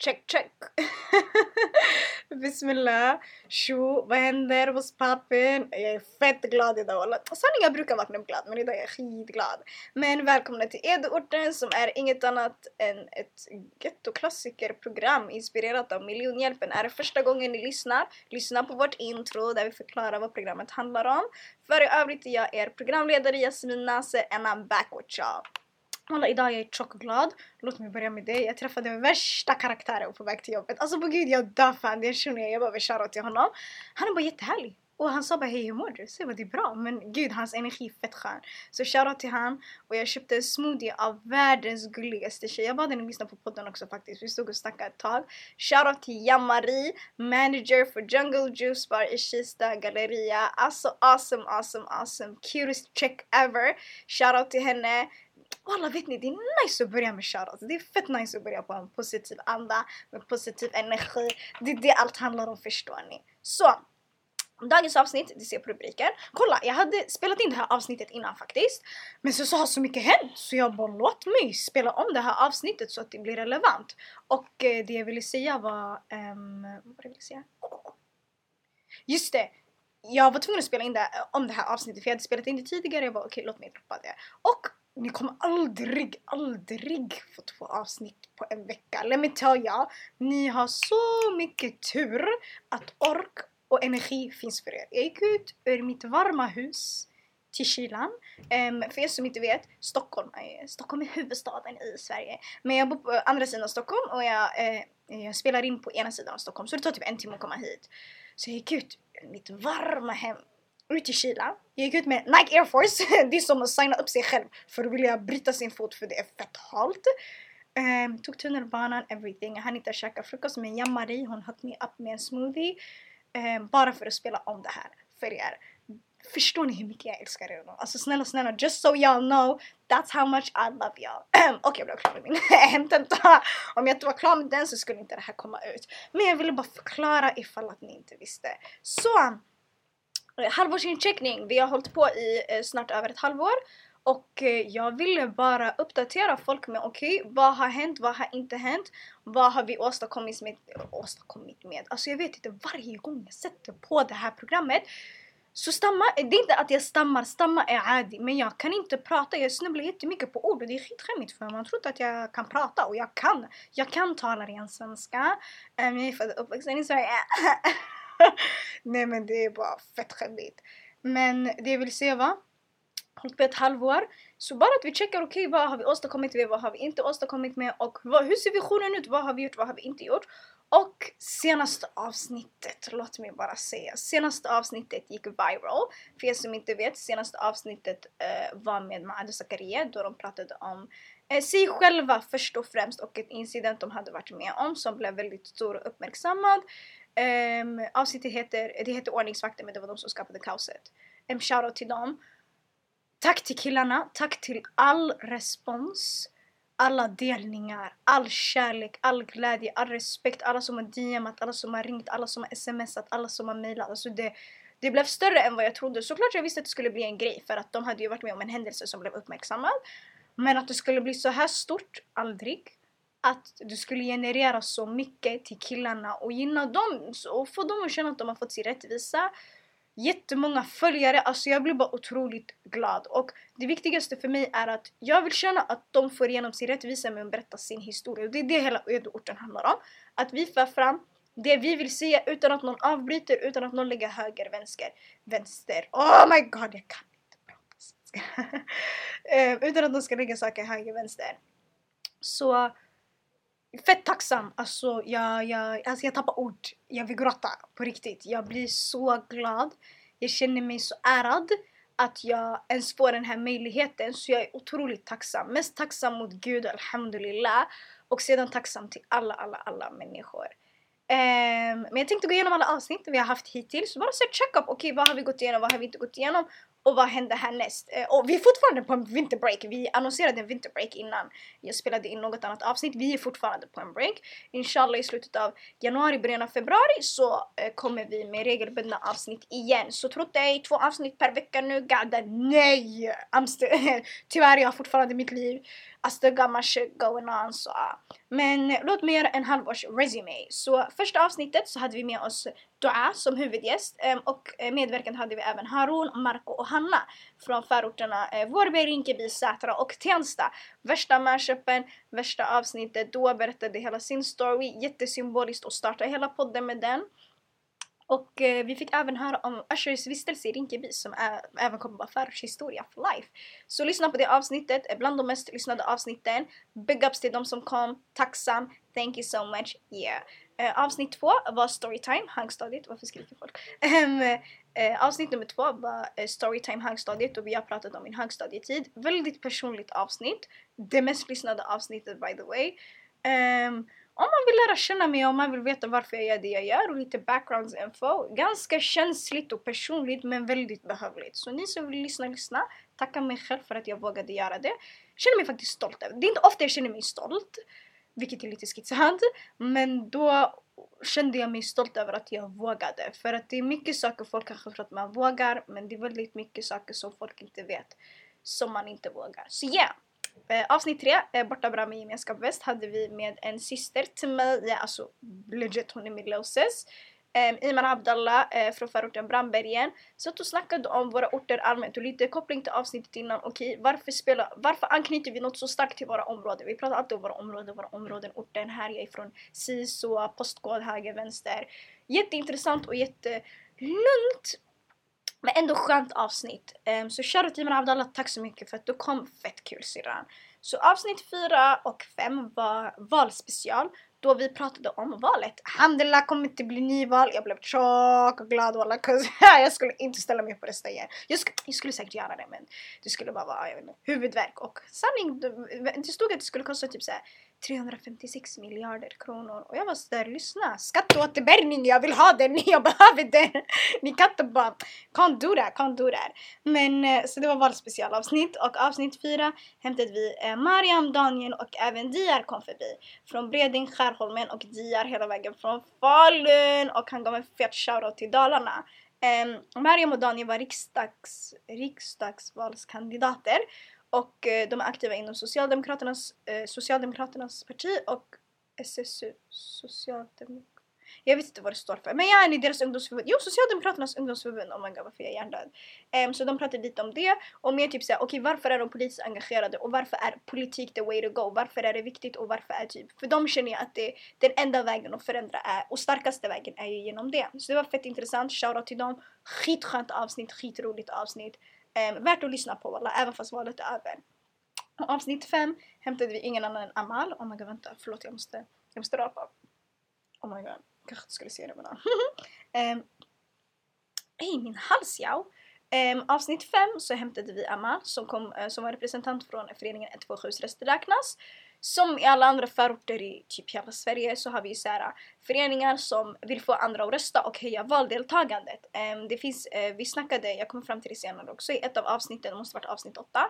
Check check! Bismillah! Tjo, vad händer? What's poppin? Jag är fett glad idag wallah! Sanningen alltså, jag brukar vakna upp glad men idag är jag skitglad. Men välkomna till Edeorten som är inget annat än ett gettoklassikerprogram inspirerat av miljonhjälpen. Är det första gången ni lyssnar, lyssna på vårt intro där vi förklarar vad programmet handlar om. För i övrigt är jag er programledare Jasmin Nase and I'm back with y'all. Alla, idag är jag tjock glad. Låt mig börja med det. Jag träffade värsta karaktären på väg till jobbet. Alltså på gud jag dör fan. Det känner jag. Jag bara shoutout till honom. Han är bara jättehärlig. Och han sa bara hej hur mår du? Så jag bara det är bra. Men gud hans energi är fett skön. Så shoutout till han. Och jag köpte en smoothie av världens gulligaste tjej. Jag bad henne lyssna på podden också faktiskt. Vi stod och snackade ett tag. Shoutout till Jamari, manager för Jungle Juice Bar i Kista Galleria. Alltså awesome, awesome, awesome. Cutest check ever. Shoutout till henne. Walla vet ni, det är nice att börja med shoutouts. Det är fett nice att börja på en positiv anda, med positiv energi. Det är det allt handlar om förstår ni. Så, Dagens avsnitt, det ser på rubriken. Kolla, jag hade spelat in det här avsnittet innan faktiskt. Men så, så har så mycket hänt så jag bara låt mig spela om det här avsnittet så att det blir relevant. Och eh, det jag ville säga var... Um, vad var det jag ville säga? Just det! Jag var tvungen att spela in det, eh, om det här avsnittet för jag hade spelat in det tidigare. Jag bara okej, okay, låt mig droppa det. Och ni kommer aldrig, aldrig få två avsnitt på en vecka. Let me tell ya. Ni har så mycket tur att ork och energi finns för er. Jag gick ut ur mitt varma hus till kylan. Um, för er som inte vet, Stockholm är, Stockholm är huvudstaden i Sverige. Men jag bor på andra sidan Stockholm och jag, eh, jag spelar in på ena sidan av Stockholm så det tar typ en timme att komma hit. Så jag gick ut ur mitt varma hem ut i kylan. Jag gick ut med Nike Air Force. det är som att signa upp sig själv för att vilja bryta sin fot för det är fett halt. Um, tog tunnelbanan, everything. Jag hann inte käka frukost men Jamari hon hooked mig upp med en smoothie. Um, bara för att spela om det här för er. Förstår ni hur mycket jag älskar er? Alltså snälla snälla, just so y'all know that's how much I love y'all. Och jag blev klar med min hemtenta. Om jag inte var klar med den så skulle inte det här komma ut. Men jag ville bara förklara ifall att ni inte visste. Så halvårsincheckning. Vi har hållit på i eh, snart över ett halvår och eh, jag ville bara uppdatera folk med okej, okay, vad har hänt, vad har inte hänt, vad har vi åstadkommit med, åstadkommit med? Alltså jag vet inte, varje gång jag sätter på det här programmet så stamma, eh, det är inte att jag stammar, stamma är adi, men jag kan inte prata, jag snubblar jättemycket på ord och det är skitskämmigt för man tror att jag kan prata och jag kan. Jag kan tala ren svenska, um, jag är född och uppvuxen i Sverige. Nej men det är bara fett skämmigt. Men det jag vill säga va... hållit på ett halvår. Så bara att vi checkar, okej okay, vad har vi åstadkommit med, vad har vi inte åstadkommit med och vad, hur ser visionen ut, vad har vi gjort, vad har vi inte gjort. Och senaste avsnittet, låt mig bara säga, senaste avsnittet gick viral. För er som inte vet, senaste avsnittet uh, var med Maad Zakaria då de pratade om uh, sig själva först och främst och ett incident de hade varit med om som blev väldigt stor och uppmärksammad. Um, avsnittet heter, det heter Ordningsvakter men det var de som skapade kaoset. Um, shoutout till dem. Tack till killarna, tack till all respons, alla delningar, all kärlek, all glädje, all respekt, alla som har DMat, alla som har ringt, alla som har smsat, alla som har mejlat. Alltså det, det blev större än vad jag trodde. Såklart jag visste att det skulle bli en grej för att de hade ju varit med om en händelse som blev uppmärksammad. Men att det skulle bli så här stort, aldrig att du skulle generera så mycket till killarna och gynna dem och få dem att känna att de har fått sin rättvisa. Jättemånga följare, alltså jag blir bara otroligt glad och det viktigaste för mig är att jag vill känna att de får igenom sin rättvisa med att berätta sin historia och det är det hela ödeorten handlar om. Att vi för fram det vi vill säga utan att någon avbryter, utan att någon lägger höger, vänster, vänster. Oh my god, jag kan inte prata svenska. Eh, utan att någon ska lägga saker höger, vänster. Så fett tacksam. Alltså jag, jag, alltså jag tappar ord. Jag vill gråta på riktigt. Jag blir så glad. Jag känner mig så ärad att jag ens får den här möjligheten. Så jag är otroligt tacksam. Mest tacksam mot Gud, alhamdulillah. Och sedan tacksam till alla, alla, alla människor. Um, men jag tänkte gå igenom alla avsnitt vi har haft hittills. Bara så check up. Okej, okay, vad har vi gått igenom? Vad har vi inte gått igenom? Och vad händer härnäst? Eh, och vi är fortfarande på en vinterbreak. Vi annonserade en vinterbreak innan jag spelade in något annat avsnitt. Vi är fortfarande på en break. Inshallah i slutet av januari, början av februari så eh, kommer vi med regelbundna avsnitt igen. Så tro dig, två avsnitt per vecka nu. Gada, nej! Tyvärr, jag har fortfarande mitt liv. Alltså det är shit going on så. Men låt mig göra en halvårs resume. Så första avsnittet så hade vi med oss Dua som huvudgäst ehm, och eh, medverkande hade vi även Harun, Marco och Hanna från förorterna eh, Vårberg, Rinkeby, Sätra och Tensta. Värsta mashupen, värsta avsnittet. Dua berättade hela sin story, jättesymboliskt och startade hela podden med den. Och eh, vi fick även höra om Ushers vistelse i Rinkeby som är, även kommer vara förortshistoria för for life. Så lyssna på det avsnittet, bland de mest lyssnade avsnitten. Big ups till de som kom, tacksam, thank you so much, yeah. Eh, avsnitt två var storytime, högstadiet, varför skriker folk? Ehm, eh, avsnitt nummer två var eh, storytime högstadiet och vi har pratat om min högstadietid. Väldigt personligt avsnitt, det mest lyssnade avsnittet by the way. Um, om man vill lära känna mig, om man vill veta varför jag gör det jag gör och lite backgroundsinfo. Ganska känsligt och personligt men väldigt behövligt. Så ni som vill lyssna, lyssna. Tacka mig själv för att jag vågade göra det. Känner mig faktiskt stolt över det. är inte ofta jag känner mig stolt. Vilket är lite skitsant. Men då kände jag mig stolt över att jag vågade. För att det är mycket saker folk kanske tror att man vågar. Men det är väldigt mycket saker som folk inte vet. Som man inte vågar. Så! Yeah. Eh, avsnitt tre, eh, Borta bra med gemenskap väst, hade vi med en syster till mig, ja, alltså legit hon är min loses. Eh, Iman Abdallah eh, från förorten Brandbergen. Satt och snackade om våra orter allmänt och lite koppling till avsnittet innan. Okej, okay, varför, spela, varför anknyter vi något så starkt till våra områden? Vi pratar alltid om våra områden, våra områden, orten. Här jag är från SISO, postkod höger, vänster. Jätteintressant och jättelugnt men ändå skönt avsnitt. Um, så shoutout Iman Abdallah, tack så mycket för att du kom fett kul syrran. Så avsnitt 4 och 5 var valspecial då vi pratade om valet. Handela kommer inte bli nyval. Jag blev tjock och glad walla jag skulle inte ställa mig upp och rösta igen. Jag, sk jag skulle säkert göra det men det skulle bara vara jag vet inte, huvudvärk och sanning. Det stod att det skulle kosta typ såhär 356 miljarder kronor. Och jag var sådär lyssna skatteåterbäring jag vill ha den jag behöver den ni kan inte bara can't do that, can't do that men eh, så det var valspecialavsnitt och avsnitt fyra hämtade vi eh, Mariam, Daniel och även Diar kom förbi. Från Breding, Skärholmen och Diar hela vägen från Falun. Och han gav en fet shoutout till Dalarna. Um, Mariam och Daniel var riksdags, riksdagsvalskandidater och eh, de är aktiva inom Socialdemokraternas, eh, Socialdemokraternas parti och SSU, Socialdemok jag vet inte vad det står för. Men jag är i deras ungdomsförbund. Jo, Socialdemokraternas ungdomsförbund. Oh my god varför jag är hjärndöd. Um, så de pratade lite om det och mer typ såhär, okej okay, varför är de politiskt engagerade och varför är politik the way to go? Varför är det viktigt och varför är typ, för de känner jag att det, den enda vägen att förändra är, och starkaste vägen är ju genom det. Så det var fett intressant, shoutout till dem. Skitskönt avsnitt, skitroligt avsnitt. Um, värt att lyssna på alla, även fast valet är över. Och avsnitt 5 hämtade vi ingen annan än Amal. Oh my god vänta, förlåt jag måste, jag måste rapa. Oh my god, kanske inte skulle se det men um, ehm, Hej min hals ja! Um, avsnitt 5 så hämtade vi Amal som, kom, uh, som var representant från föreningen 127 Röster räknas. Som i alla andra förorter i typ hela Sverige så har vi så här, äh, föreningar som vill få andra att rösta och höja valdeltagandet. Um, det finns, uh, vi snackade, jag kommer fram till det senare också, i ett av avsnitten, det måste varit avsnitt 8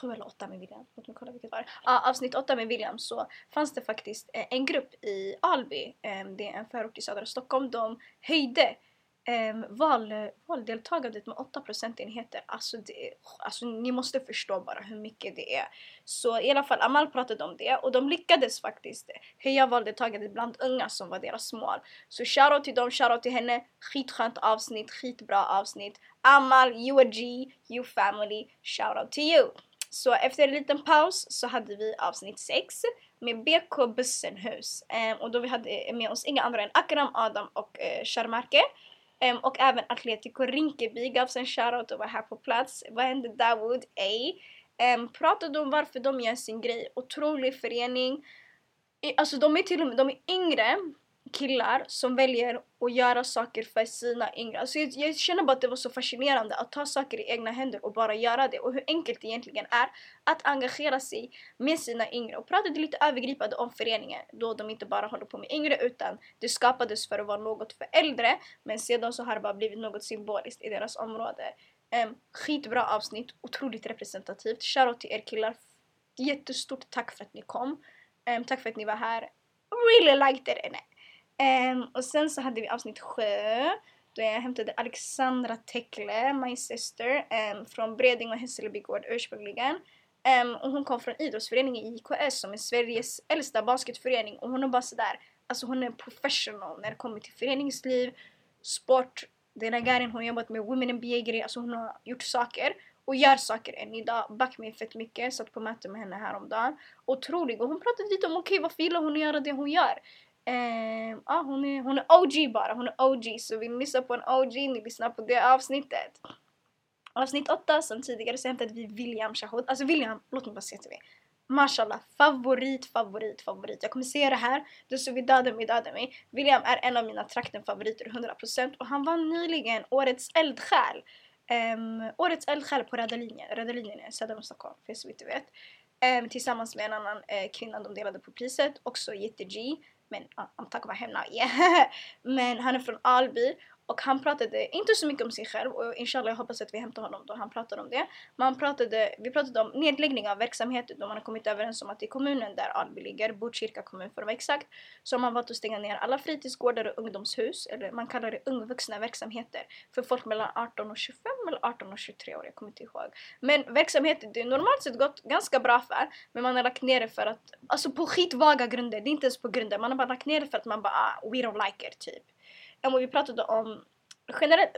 sju eller åtta med William. Låt mig kolla vilket var. Uh, avsnitt åtta med William så fanns det faktiskt uh, en grupp i Alby, um, det är en förort i södra Stockholm, de höjde eh, val, valdeltagandet med 8 procentenheter. Alltså, det, alltså ni måste förstå bara hur mycket det är. Så i alla fall Amal pratade om det och de lyckades faktiskt höja valdeltagandet bland unga som var deras mål. Så shoutout till dem, shoutout till henne. Skitskönt avsnitt, skitbra avsnitt. Amal, you a G, you family, shoutout to you. Så efter en liten paus så hade vi avsnitt 6 med BK Bussenhus eh, och då vi hade med oss inga andra än Akram, Adam och eh, Sharmarke. Um, och även Atletico Rinkeby gavs en shoutout och var här på plats. Vad hände Dawood? Ej. Um, pratade om varför de gör sin grej. Otrolig förening. I, alltså de är till och med de är yngre killar som väljer att göra saker för sina yngre. Alltså jag, jag, känner bara att det var så fascinerande att ta saker i egna händer och bara göra det och hur enkelt det egentligen är att engagera sig med sina yngre och pratade lite övergripande om föreningen då de inte bara håller på med yngre utan det skapades för att vara något för äldre men sedan så har det bara blivit något symboliskt i deras område. Um, skitbra avsnitt, otroligt representativt. Shoutout till er killar. Jättestort tack för att ni kom. Um, tack för att ni var här. Really liked it! Um, och sen så hade vi avsnitt 7 då jag hämtade Alexandra Tekle, my sister, um, från Breding och Hässelby gård ursprungligen. Um, ehm, och hon kom från idrottsföreningen IKS som är Sveriges äldsta basketförening och hon är bara sådär, alltså hon är professional när det kommer till föreningsliv, sport. Den här hon har jobbat med Women in NBA-grejer, alltså hon har gjort saker och gör saker än idag. Back mig fett mycket, satt på möte med henne häromdagen. Otrolig och hon pratade lite om okej okay, varför gillar hon att göra det hon gör? Eh, ah, hon, är, hon är OG bara, hon är OG så vill ni lyssna på en OG, ni lyssnar på det avsnittet. Avsnitt 8 som tidigare så hämtade vi William Shahod. Alltså William, låt mig bara säga till mig. Mashallah, favorit, favorit, favorit. Jag kommer säga det här, du så vi dödar mig, dödar mig. William är en av mina traktenfavoriter 100% och han vann nyligen årets eldsjäl. Um, årets eldsjäl på Röda linjen, Röda linjen är söder om Stockholm för så vitt du vet. Um, tillsammans med en annan uh, kvinna, de delade på priset, också jätte-G. Men uh, I'm talking about him yeah. Men han är från Alby och han pratade inte så mycket om sig själv och inshallah jag hoppas att vi hämtar honom då han pratade om det. Men han pratade, vi pratade om nedläggning av verksamheter då man har kommit överens om att i kommunen där Alby ligger, Botkyrka kommun för att vara exakt, så har man valt att stänga ner alla fritidsgårdar och ungdomshus, eller man kallar det ungvuxna verksamheter, för folk mellan 18 och 25 eller 18 och 23 år, jag kommer inte ihåg. Men verksamheter, det är normalt sett gått ganska bra för, men man har lagt ner det för att, alltså på skitvaga grunder, det är inte ens på grunder, man har bara lagt ner det för att man bara ah, we don't like it typ och vi pratade om generellt,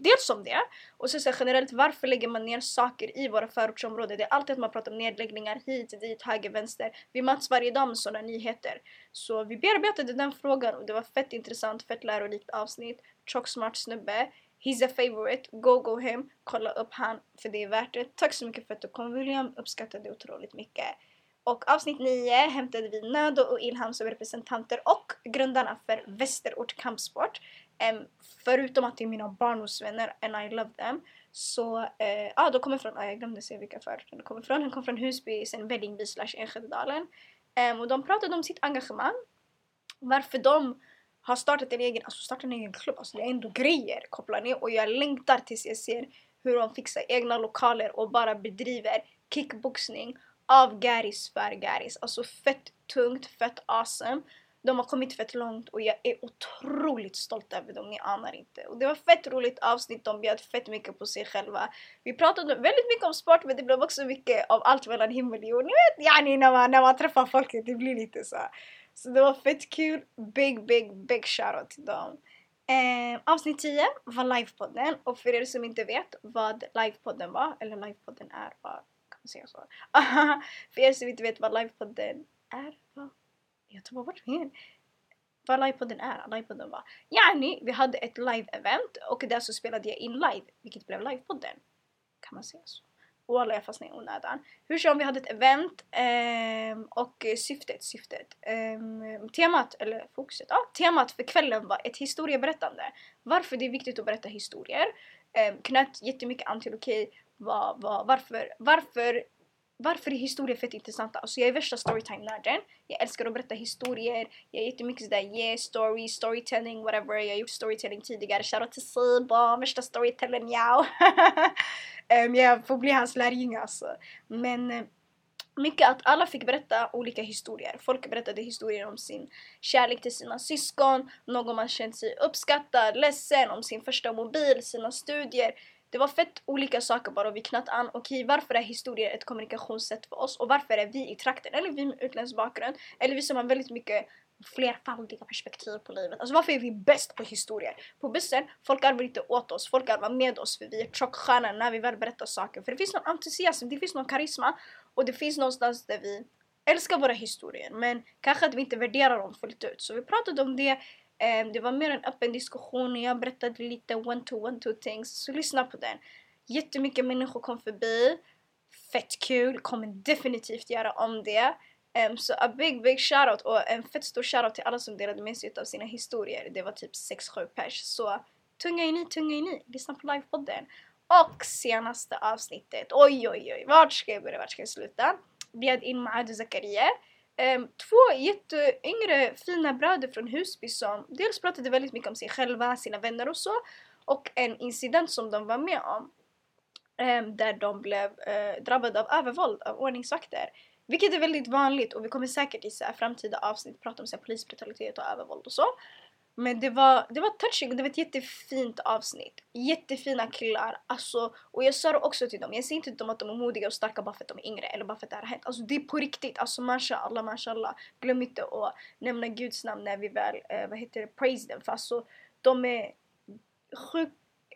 dels om det och sen så generellt varför lägger man ner saker i våra förortsområden? Det är alltid att man pratar om nedläggningar hit, dit, höger, vänster. Vi möts varje dag med sådana nyheter. Så vi bearbetade den frågan och det var fett intressant, fett lärorikt avsnitt. Tjock smart snubbe. He's a favorite, go go him, kolla upp han för det är värt det. Tack så mycket för att du kom William, uppskattar det otroligt mycket. Och avsnitt 9 hämtade vi Nado och Ilham som representanter och grundarna för Västerort Kampsport. Um, förutom att det är mina barndomsvänner and I love them. Så uh, ah, de kommer från, ah, jag glömde säga vilka förorter de kommer från. De kommer från Husby, sen Vällingby slash Enskededalen. Um, och de pratade om sitt engagemang. Varför de har startat en egen, alltså startat en egen klubb. Alltså det är ändå grejer kopplar ner och jag längtar tills jag ser hur de fixar egna lokaler och bara bedriver kickboxning av Garis för Garis. Alltså fett tungt, fett awesome. De har kommit fett långt och jag är otroligt stolt över dem, ni anar inte. Och det var fett roligt avsnitt, de bjöd fett mycket på sig själva. Vi pratade väldigt mycket om sport men det blev också mycket av allt mellan himmel och jord. Ni vet yani när man, när man träffar folket, det blir lite så. Så det var fett kul. Big, big, big shoutout till dem. Eh, avsnitt 10 var livepodden och för er som inte vet vad livepodden var, eller livepodden är, var vad säga så. för er som inte vet vad livepodden är, va? Jag tar bort min. Vad livepodden är, livepodden var. Yani, vi hade ett live-event och där så spelade jag in live, vilket blev livepodden. Kan man säga så? Och alla jag fastnade i onödan. Hur som vi hade ett event um, och syftet, syftet, um, temat, eller fokuset, ja, temat för kvällen var ett historieberättande. Varför det är viktigt att berätta historier. Um, knöt jättemycket an till okej, okay, vad, vad, varför, varför, varför är historier fett intressanta? Alltså jag är värsta storytime-nörden. Jag älskar att berätta historier. Jag är jättemycket sådär yeah, story, storytelling, whatever. Jag har gjort storytelling tidigare. Shoutout till Siba, värsta storytellern, ja. um, jag får bli hans lärjunge alltså. Men eh, mycket att alla fick berätta olika historier. Folk berättade historier om sin kärlek till sina syskon, någon man känt sig uppskattad, ledsen, om sin första mobil, sina studier det var fett olika saker bara och vi knöt an. Okej, varför är historia ett kommunikationssätt för oss? Och varför är vi i trakten, eller vi med utländsk bakgrund, eller vi som har väldigt mycket flerfaldiga perspektiv på livet. Alltså varför är vi bäst på historia? På bussen, folk garvar inte åt oss, folk garvar med oss för vi är tjockstjärnor när vi väl berättar saker. För det finns någon entusiasm, det finns någon karisma och det finns någonstans där vi älskar våra historier men kanske att vi inte värderar dem fullt ut. Så vi pratade om det Um, det var mer en öppen diskussion och jag berättade lite one to one to things. Så lyssna på den. Jättemycket människor kom förbi. Fett kul. Kommer definitivt göra om det. Um, så a big big shoutout och en fett stor shoutout till alla som delade med sig av sina historier. Det var typ 6-7 pers. Så tunga i ni, tunga i ni. Lyssna på livepodden. Och senaste avsnittet. Oj oj oj. Vart ska jag börja? Vart ska jag sluta? Bjöd in Maad Zakaria Ehm, två jätteyngre fina bröder från Husby som dels pratade väldigt mycket om sig själva, sina vänner och så. Och en incident som de var med om ehm, där de blev eh, drabbade av övervåld av ordningsvakter. Vilket är väldigt vanligt och vi kommer säkert i så här, framtida avsnitt prata om så här, polisbrutalitet och övervåld och så. Men det var, det var touching och det var ett jättefint avsnitt. Jättefina killar. Alltså, och jag sa det också till dem, jag säger inte till dem att de är modiga och starka bara för att de är yngre eller bara för att det här har hänt. Alltså det är på riktigt. Alltså mashallah, mashallah. Glöm inte att nämna Guds namn när vi väl, eh, vad heter det, praise them. För alltså de är sjukt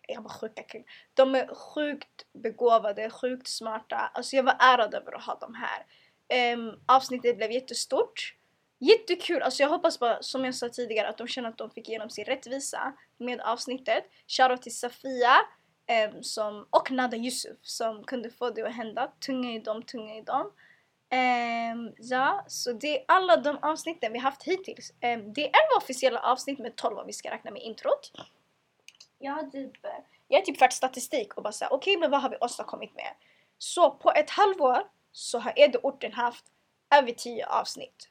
jag bara sjuka killar. De är sjukt begåvade, sjukt smarta. Alltså jag var ärad över att ha dem här. Um, avsnittet blev jättestort. Jättekul! Alltså jag hoppas bara, som jag sa tidigare, att de känner att de fick igenom sin rättvisa med avsnittet. Shoutout till Safia um, som, och Nada Yusuf som kunde få det att hända. Tunga i dem, tunga i dem. Um, ja, så det är alla de avsnitten vi haft hittills. Um, det är 11 officiella avsnitt med 12 om vi ska räkna med introt. Typ, eh, jag har typ, jag har typ fört statistik och bara såhär, okej okay, men vad har vi åstadkommit med? Så på ett halvår så har Edo-orten haft över 10 avsnitt.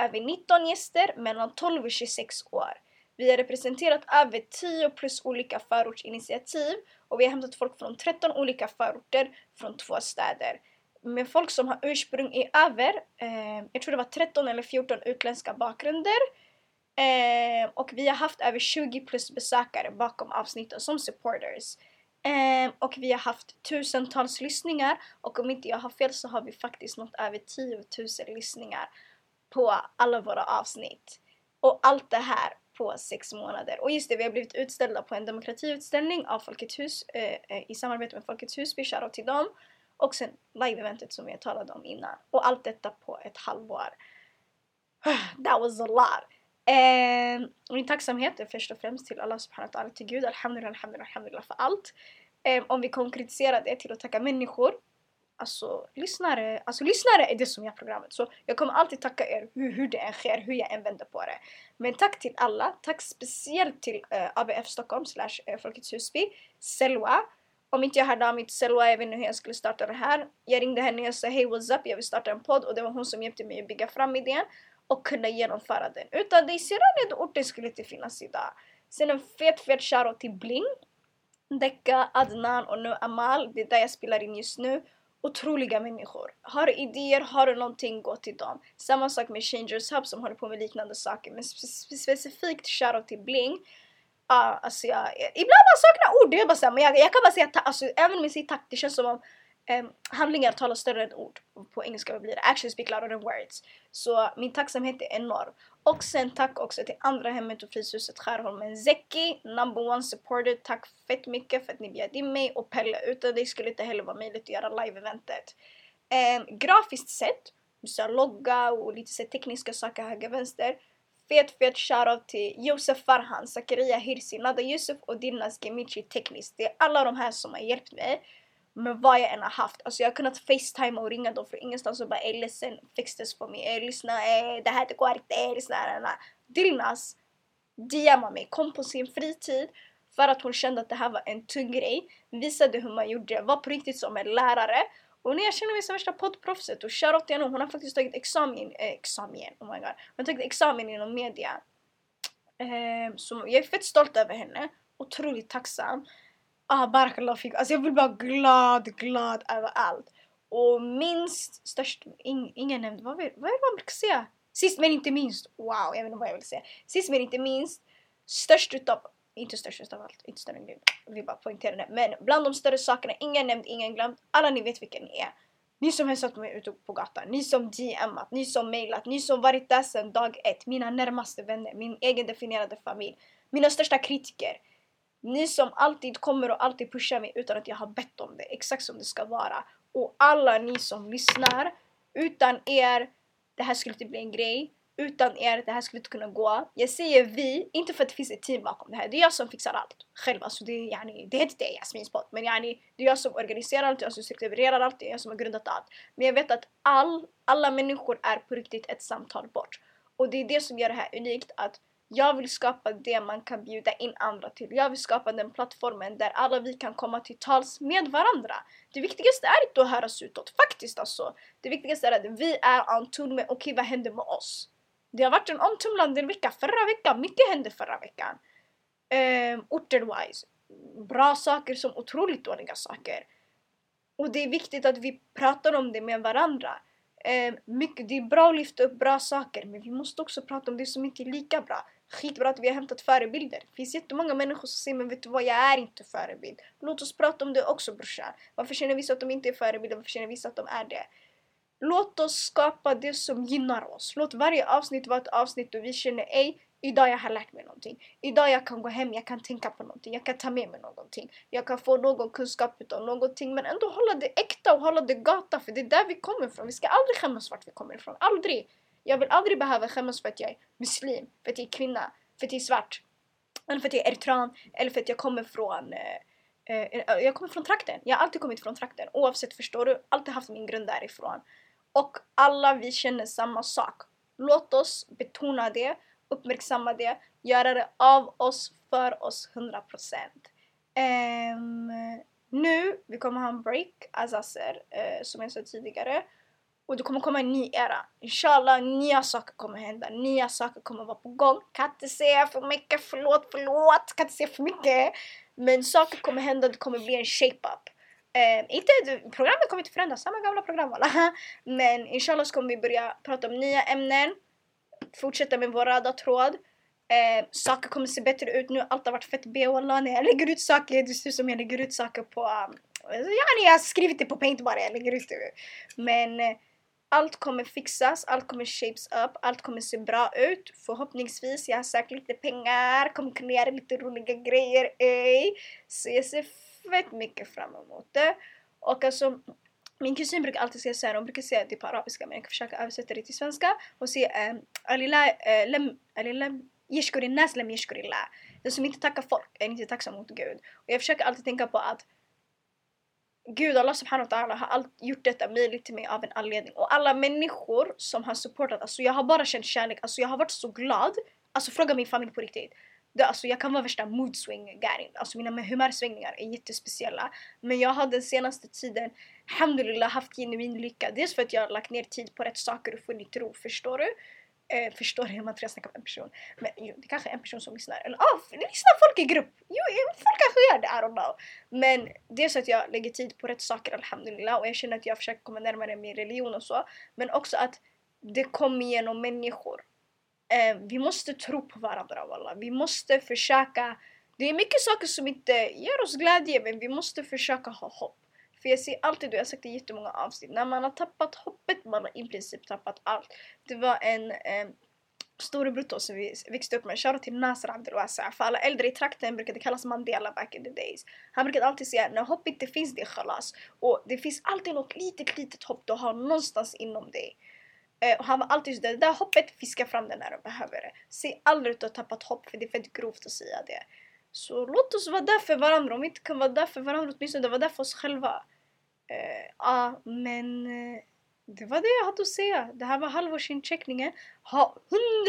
Över 19 gäster mellan 12 och 26 år. Vi har representerat över 10 plus olika förortsinitiativ och vi har hämtat folk från 13 olika förorter från två städer. Med folk som har ursprung i över, eh, jag tror det var 13 eller 14 utländska bakgrunder. Eh, och vi har haft över 20 plus besökare bakom avsnitten som supporters. Eh, och vi har haft tusentals lyssningar och om inte jag har fel så har vi faktiskt nått över 10 000 lyssningar på alla våra avsnitt. Och allt det här på sex månader. Och just det, vi har blivit utställda på en demokratiutställning av Folkets hus eh, eh i samarbete med Folkets Husby, shoutout till dem. Och sen live-eventet som jag talade om innan. Och allt detta på ett halvår. That was a lot! Eh, min tacksamhet är först och främst till Allah subhanahu wa ta'ala, till Gud, alhamdulillah, alhamdulillah, alhamdulillah för allt. Eh, om vi konkretiserar det till att tacka människor, alltså lyssnare, alltså lyssnare är det som gör programmet. Så jag kommer alltid tacka er hur, hur det än sker, hur jag än vänder på det. Men tack till alla, tack speciellt till eh, ABF Stockholm slash eh, Folkets Husby, Selwa. Om inte jag hörde av mig till Selwa, jag vet inte hur jag skulle starta det här. Jag ringde henne och sa hej what's up, jag vill starta en podd och det var hon som hjälpte mig att bygga fram idén och kunna genomföra den. Utan dig sedan orten skulle inte finnas idag. Sen en fet fet shoutout till Bling, Dekka, Adnan och nu Amal. Det är där jag spelar in just nu. Otroliga människor. Har du idéer, har du någonting, gå till dem. Samma sak med Changers Hub som håller på med liknande saker. Men spe specifikt shoutout till Bling. Uh, alltså jag, ibland man saknar ord, det är bara så här, men jag, jag, kan bara säga tack, alltså, även med sitt tack, det känns som om um, handlingar talar större än ord. På engelska vad blir det? Actions speak louder than words. Så min tacksamhet är enorm. Och sen tack också till andra hemmet och fryshuset Skärholmen. Zeki, number one supporter. Tack fett mycket för att ni bjöd in mig och Pelle. Utan dig skulle inte heller vara möjligt att göra live-eventet. Eh, grafiskt sett, så logga och lite så tekniska saker höger vänster. Fet fet shoutout till Josef Farhan, Zakaria Hirsi, Nada Yusuf och Dinas Gemici tekniskt. Det är alla de här som har hjälpt mig men vad jag än har haft. Alltså jag har kunnat facetime och ringa dem från ingenstans och bara ey listen, fix this for me, ey lyssna, ey det här går inte, ey lyssna, Dilnas DMa mig, kom på sin fritid för att hon kände att det här var en tung grej, visade hur man gjorde, var på riktigt som en lärare. Och när jag känner mig som värsta poddproffset. Och shoutout till henne, hon har faktiskt tagit examen, eh, examen, oh my god, hon har tagit examen inom media. Eh, så jag är fett stolt över henne, otroligt tacksam. Ah, barakallah fik. Alltså jag vill bara glad, glad över allt. Och minst, störst, in, ingen nämnde, vad, vad är det man brukar säga? Sist men inte minst, wow jag vet inte vad jag vill säga. Sist men inte minst, störst utav, inte störst utav allt, inte större än Gud. Vi bara poängterar det. Men bland de större sakerna, ingen nämnd, ingen glömd. Alla ni vet vilka ni är. Ni som hälsat på mig ute på gatan, ni som DMat, ni som mailat, ni som varit där sedan dag ett, mina närmaste vänner, min egen definierade familj, mina största kritiker. Ni som alltid kommer och alltid pushar mig utan att jag har bett om det, exakt som det ska vara. Och alla ni som lyssnar, utan er, det här skulle inte bli en grej. Utan er, det här skulle inte kunna gå. Jag säger vi, inte för att det finns ett team bakom det här. Det är jag som fixar allt själv. Alltså det, är, yani, det heter inte Jasmins podd, men yani, det är jag som organiserar allt, jag som strukturerar allt, det är jag som har grundat allt. Men jag vet att all, alla människor är på riktigt ett samtal bort. Och det är det som gör det här unikt, att jag vill skapa det man kan bjuda in andra till. Jag vill skapa den plattformen där alla vi kan komma till tals med varandra. Det viktigaste är inte att höras utåt, faktiskt alltså. Det viktigaste är att vi är on tune med okej okay, vad händer med oss? Det har varit en omtumlande vecka förra veckan, mycket hände förra veckan. Um, orter-wise. Bra saker som otroligt dåliga saker. Och det är viktigt att vi pratar om det med varandra. Eh, mycket, det är bra att lyfta upp bra saker men vi måste också prata om det som inte är lika bra. Skitbra att vi har hämtat förebilder. Det finns jättemånga människor som säger men vet du vad, jag är inte förebild. Låt oss prata om det också brorsan. Varför känner vissa att de inte är förebilder? Varför känner vissa att de är det? Låt oss skapa det som gynnar oss. Låt varje avsnitt vara ett avsnitt och vi känner ej, idag jag har lärt mig någonting. Idag jag kan gå hem, jag kan tänka på någonting, jag kan ta med mig någonting. Jag kan få någon kunskap utav någonting men ändå hålla det äkta och hålla det gata för det är där vi kommer ifrån. Vi ska aldrig skämmas vart vi kommer ifrån. Aldrig! Jag vill aldrig behöva skämmas för att jag är muslim, för att jag är kvinna, för att jag är svart. Eller för att jag är eritrean, eller för att jag kommer från eh, eh, jag kommer från trakten. Jag har alltid kommit från trakten. Oavsett, förstår du? Alltid haft min grund därifrån. Och alla vi känner samma sak. Låt oss betona det, uppmärksamma det, göra det av oss, för oss 100%. Um, ehm, nu, vi kommer ha en break, Azazer, uh, eh, som jag sa tidigare. Och det kommer komma en ny era. Inshallah, nya saker kommer hända. Nya saker kommer vara på gång. Kan inte säga för mycket, förlåt, förlåt. Kan inte säga för mycket. Men saker kommer hända, det kommer bli en shape-up. Eh, inte, programmet kommer inte förändras, samma gamla program alla. Men inshallah så kommer vi börja prata om nya ämnen. Fortsätta med vår röda tråd. Eh, saker kommer se bättre ut nu, allt har varit fett B wallah. När jag lägger ut saker, det ser ut som jag lägger ut saker på... Um, ja, jag har skrivit det på paint bara, jag lägger ut det. Men eh, allt kommer fixas, allt kommer shapes up, allt kommer se bra ut. Förhoppningsvis, jag har sökt lite pengar, kommer kunna göra lite roliga grejer, ey. Så jag ser fett mycket fram emot det. Och alltså, min kusin brukar alltid säga såhär, hon brukar säga det på arabiska men jag kan försöka översätta det till svenska. Hon säger ehm, eh, lem yashkuri nas lem yashkuri Den som inte tackar folk är inte tacksam mot Gud. Och jag försöker alltid tänka på att Gud, Allah subhanahu wa ta'ala har allt gjort detta möjligt till mig av en anledning. Och alla människor som har supportat, alltså jag har bara känt kärlek, alltså jag har varit så glad. Alltså fråga min familj på riktigt. Det, alltså jag kan vara värsta mood swing. Alltså mina humörsvängningar är jättespeciella. Men jag har den senaste tiden, alhamdulillah, haft genuin lycka. Dels för att jag har lagt ner tid på rätt saker och funnit ro, förstår du? Eh, förstår du? Man tror jag snackar om en person. Men jo, det kanske är en person som lyssnar. Eller ah, lyssnar folk i grupp? Jo, folk kanske gör det, I don't know. Men det är så att jag lägger tid på rätt saker, alhamdulillah. Och jag känner att jag försöker komma närmare min religion och så. Men också att det kommer genom människor. Eh, vi måste tro på varandra walla. Vi måste försöka. Det är mycket saker som inte ger oss glädje men vi måste försöka ha hopp. För jag ser alltid, och jag har sagt det i jättemånga avsnitt, när man har tappat hoppet, man har i princip tappat allt. Det var en eh, storebror till oss som vi växte upp med, shoutout till Nasser Abdelwasa. För alla äldre i trakten brukade kallas Mandela back in the days. Han brukade alltid säga när hopp inte finns det är khalas. Och det finns alltid något litet litet hopp du har någonstans inom dig. Eh, och han var alltid sådär, det där hoppet, fiska fram det när du behöver det. Säg aldrig att du har tappat hopp för det är fett grovt att säga det. Så låt oss vara där för varandra. Om vi inte kan vara där för varandra, åtminstone vara där för oss själva. Eh, ja, men eh, det var det jag hade att säga. Det här var halvårsincheckningen. Har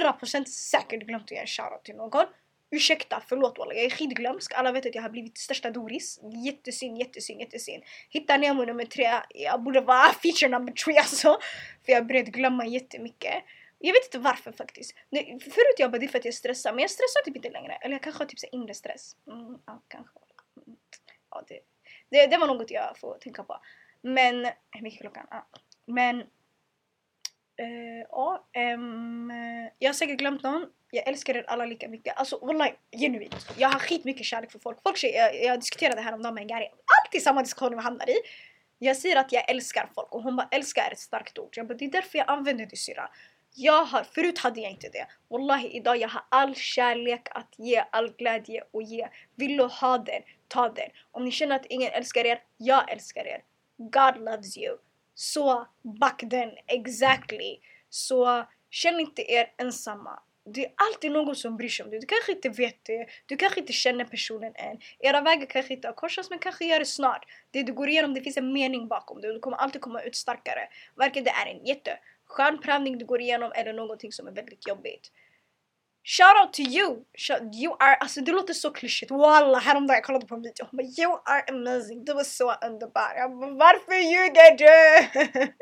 100% säkert glömt att ge en shoutout till någon. Ursäkta, förlåt walla, jag är skitglömsk. Alla vet att jag har blivit största Doris. Jättesynd, jättesynd, jättesynd. Hitta Nemo nummer tre. Jag borde vara feature number tre alltså. För jag började glömma jättemycket. Jag vet inte varför faktiskt. Förut jag bara det för att jag stressar, men jag stressar typ inte längre. Eller jag kanske har typ så inre stress. Mm, ja, kanske. Mm. Ja, det, det, det var något jag får tänka på. Men, hur mycket klockan? Ah. Eh, ja. Men, uh. Um, jag har säkert glömt någon. Jag älskar er alla lika mycket. Alltså wallahi, genuint. Jag har skitmycket kärlek för folk. folk jag, jag diskuterade häromdagen med en Gary. Alltid samma diskussion vi hamnar i. Jag säger att jag älskar folk och hon bara älskar är ett starkt ord. Jag bara, det är därför jag använder det syra. Jag har, förut hade jag inte det. Wallahi idag jag har all kärlek att ge, all glädje att ge. Vill du ha den, ta den. Om ni känner att ingen älskar er, jag älskar er. God loves you. Så back then exactly. Så känn inte er ensamma. Det är alltid någon som bryr sig om dig. Du kanske inte vet det, du kanske inte känner personen än. Era vägar kanske inte har korsats men kanske gör det snart. Det du går igenom, det finns en mening bakom det och du kommer alltid komma ut starkare. Varken det är en skön prövning du går igenom eller någonting som är väldigt jobbigt. Shout out to you! You are, alltså det låter så klyschigt. Walla, häromdagen jag kollade på en video. Hon bara you are amazing. Du var så underbar. Jag bara, varför ljuger du?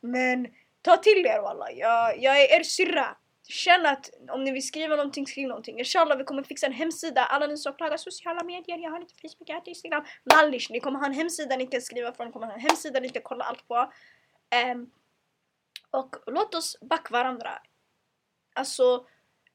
Men ta till er walla. Jag, jag är er syrra. Känn att om ni vill skriva någonting, skriv någonting. Inshallah vi kommer fixa en hemsida. Alla ni som klagar sociala medier, jag har inte Facebook, jag har inte Instagram. Lallish, ni kommer ha en hemsida ni kan skriva från, ni kommer ha en hemsida ni kan kolla allt på. Um, och låt oss backa varandra. Alltså,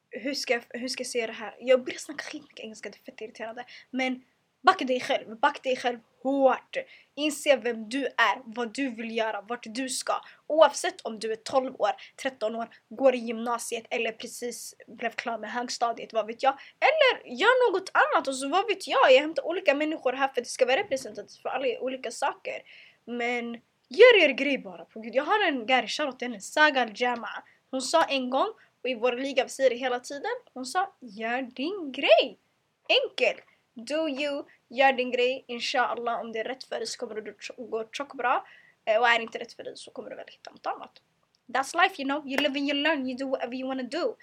hur ska, jag, hur ska jag säga det här? Jag börjar snacka skitmycket engelska, det är fett irriterande. Men backa dig själv, backa dig själv hårt. Inse vem du är, vad du vill göra, vart du ska. Oavsett om du är 12 år, 13 år, går i gymnasiet eller precis blev klar med högstadiet, vad vet jag. Eller gör något annat, och så vad vet jag. Jag hämtar olika människor här för att det ska vara representativt för alla olika saker. Men gör er grej bara. På Gud. Jag har en gari, shoutout till henne, Sagar Jama. Hon sa en gång, och i vår liga vi säger det hela tiden, hon sa gör din grej. Enkel! Do you, gör din grej, inshallah om det är rätt för dig så kommer det gå tjockt bra. Eh, och är det inte rätt för dig så kommer du väl hitta något annat. That's life you know, you live and you learn, you do whatever you wanna do.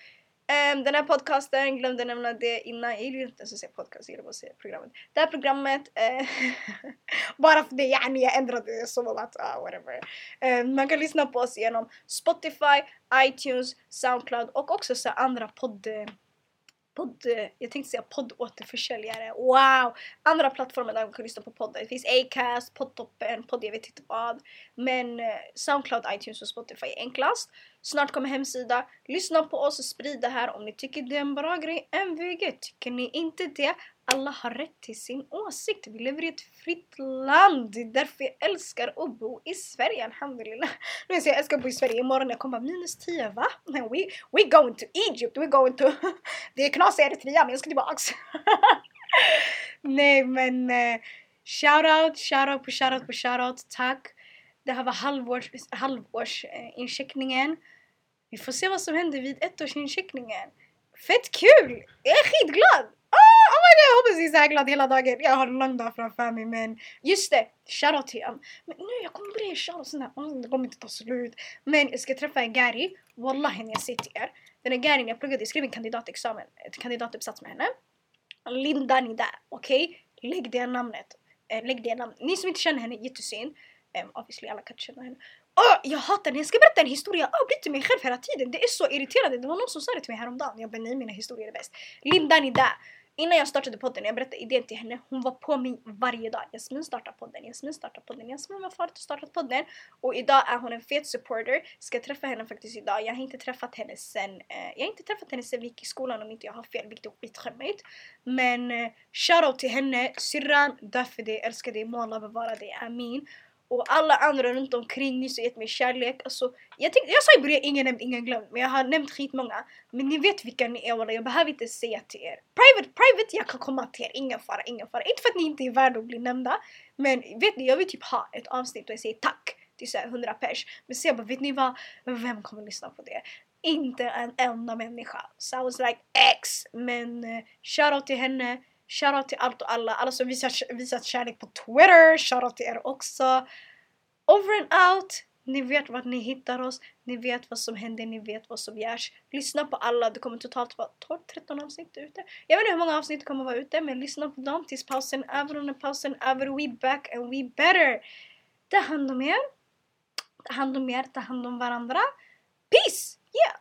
Um, den här podcasten, glömde nämna det innan, jag gillar inte ens att säga podcast, jag gillar bara att säga programmet. Det här programmet, uh, bara för det yani jag ändrade det så att uh, whatever. Um, man kan lyssna på oss genom Spotify, iTunes, Soundcloud och också så andra podd podd, eh, jag tänkte säga poddåterförsäljare, wow! Andra plattformar där man kan lyssna på poddar. Det finns Acast, Poddtoppen, podd jag vet inte vad. Men eh, Soundcloud, iTunes och Spotify är enklast. Snart kommer hemsida. Lyssna på oss och sprid det här om ni tycker det är en bra grej. MVG, tycker ni inte det? Alla har rätt till sin åsikt. Vi lever i ett fritt land. Det är därför jag älskar att bo i Sverige, alhamdulillah. Nu jag säger jag älskar att bo i Sverige, imorgon när jag kommer minus 10, va? We, we going to Egypt, we going to... det är knas i Eritrea, men jag ska tillbaks. Nej men eh, uh, shoutout, shoutout på shoutout på shoutout, tack. Det här var halvårs, halvårsincheckningen. Uh, Vi får se vad som händer vid ettårsincheckningen. Fett kul! Jag är skitglad! Jag hoppas ni är så här glad hela dagen. Jag har en lång dag framför mig men just det, shoutout till honom. Men nu jag kommer börja shoutout sån här, det kommer inte ta slut. Men jag ska träffa en Gary, wallahi när jag säger till er. Den här gärin jag pluggade, jag skrev en kandidatexamen, ett kandidatuppsats med henne. Linda Nida, okej? Okay? Lägg det namnet. Eh, lägg det namnet. Ni som inte känner henne, jättesynd. Um, ehm, obviously alla kan inte känna henne. Oh, jag hatar det! Jag ska berätta en historia. Jag avbryter mig själv hela tiden. Det är så irriterande. Det var någon som sa det till mig häromdagen. Jag bara nej mina historier är bäst. Linda Nida. Innan jag startade podden, jag berättade idén till henne, hon var på mig varje dag. Jasmin startar podden, Jasmin startar podden, Jasmin var färdig och startat podden. Och idag är hon en fet supporter. Ska träffa henne faktiskt idag. Jag har inte träffat henne sen, eh, jag har inte träffat henne sen vi gick i skolan om inte jag har fel, vilket är skitskämmigt. Men eh, shoutout till henne, syrran, dö för dig, älskar dig, må Allah bevara dig, amin och alla andra runt omkring, ni som gett mig kärlek. Alltså, jag, tänkte, jag sa i början ingen nämnd, ingen glömd. Men jag har nämnt skitmånga. Men ni vet vilka ni är walla, jag behöver inte säga till er. Private, private, jag kan komma till er. Ingen fara, ingen fara. Inte för att ni inte är värda att bli nämnda. Men vet ni, jag vill typ ha ett avsnitt och jag säger tack till såhär 100 pers. Men sen jag bara, vet ni vad? Vem kommer lyssna på det? Inte en enda människa. So I was like X. Men eh, uh, shoutout till henne. Shoutout till allt och alla, alla som visat, visat kärlek på Twitter, shoutout till er också. Over and out! Ni vet vart ni hittar oss, ni vet vad som händer, ni vet vad som görs. Lyssna på alla, det kommer totalt vara 12-13 avsnitt ute. Jag vet inte hur många avsnitt kommer vara ute, men lyssna på dem tills pausen är över och när pausen över, we back and we better. Ta hand om er, ta hand om er, ta hand om varandra. Peace! Yeah!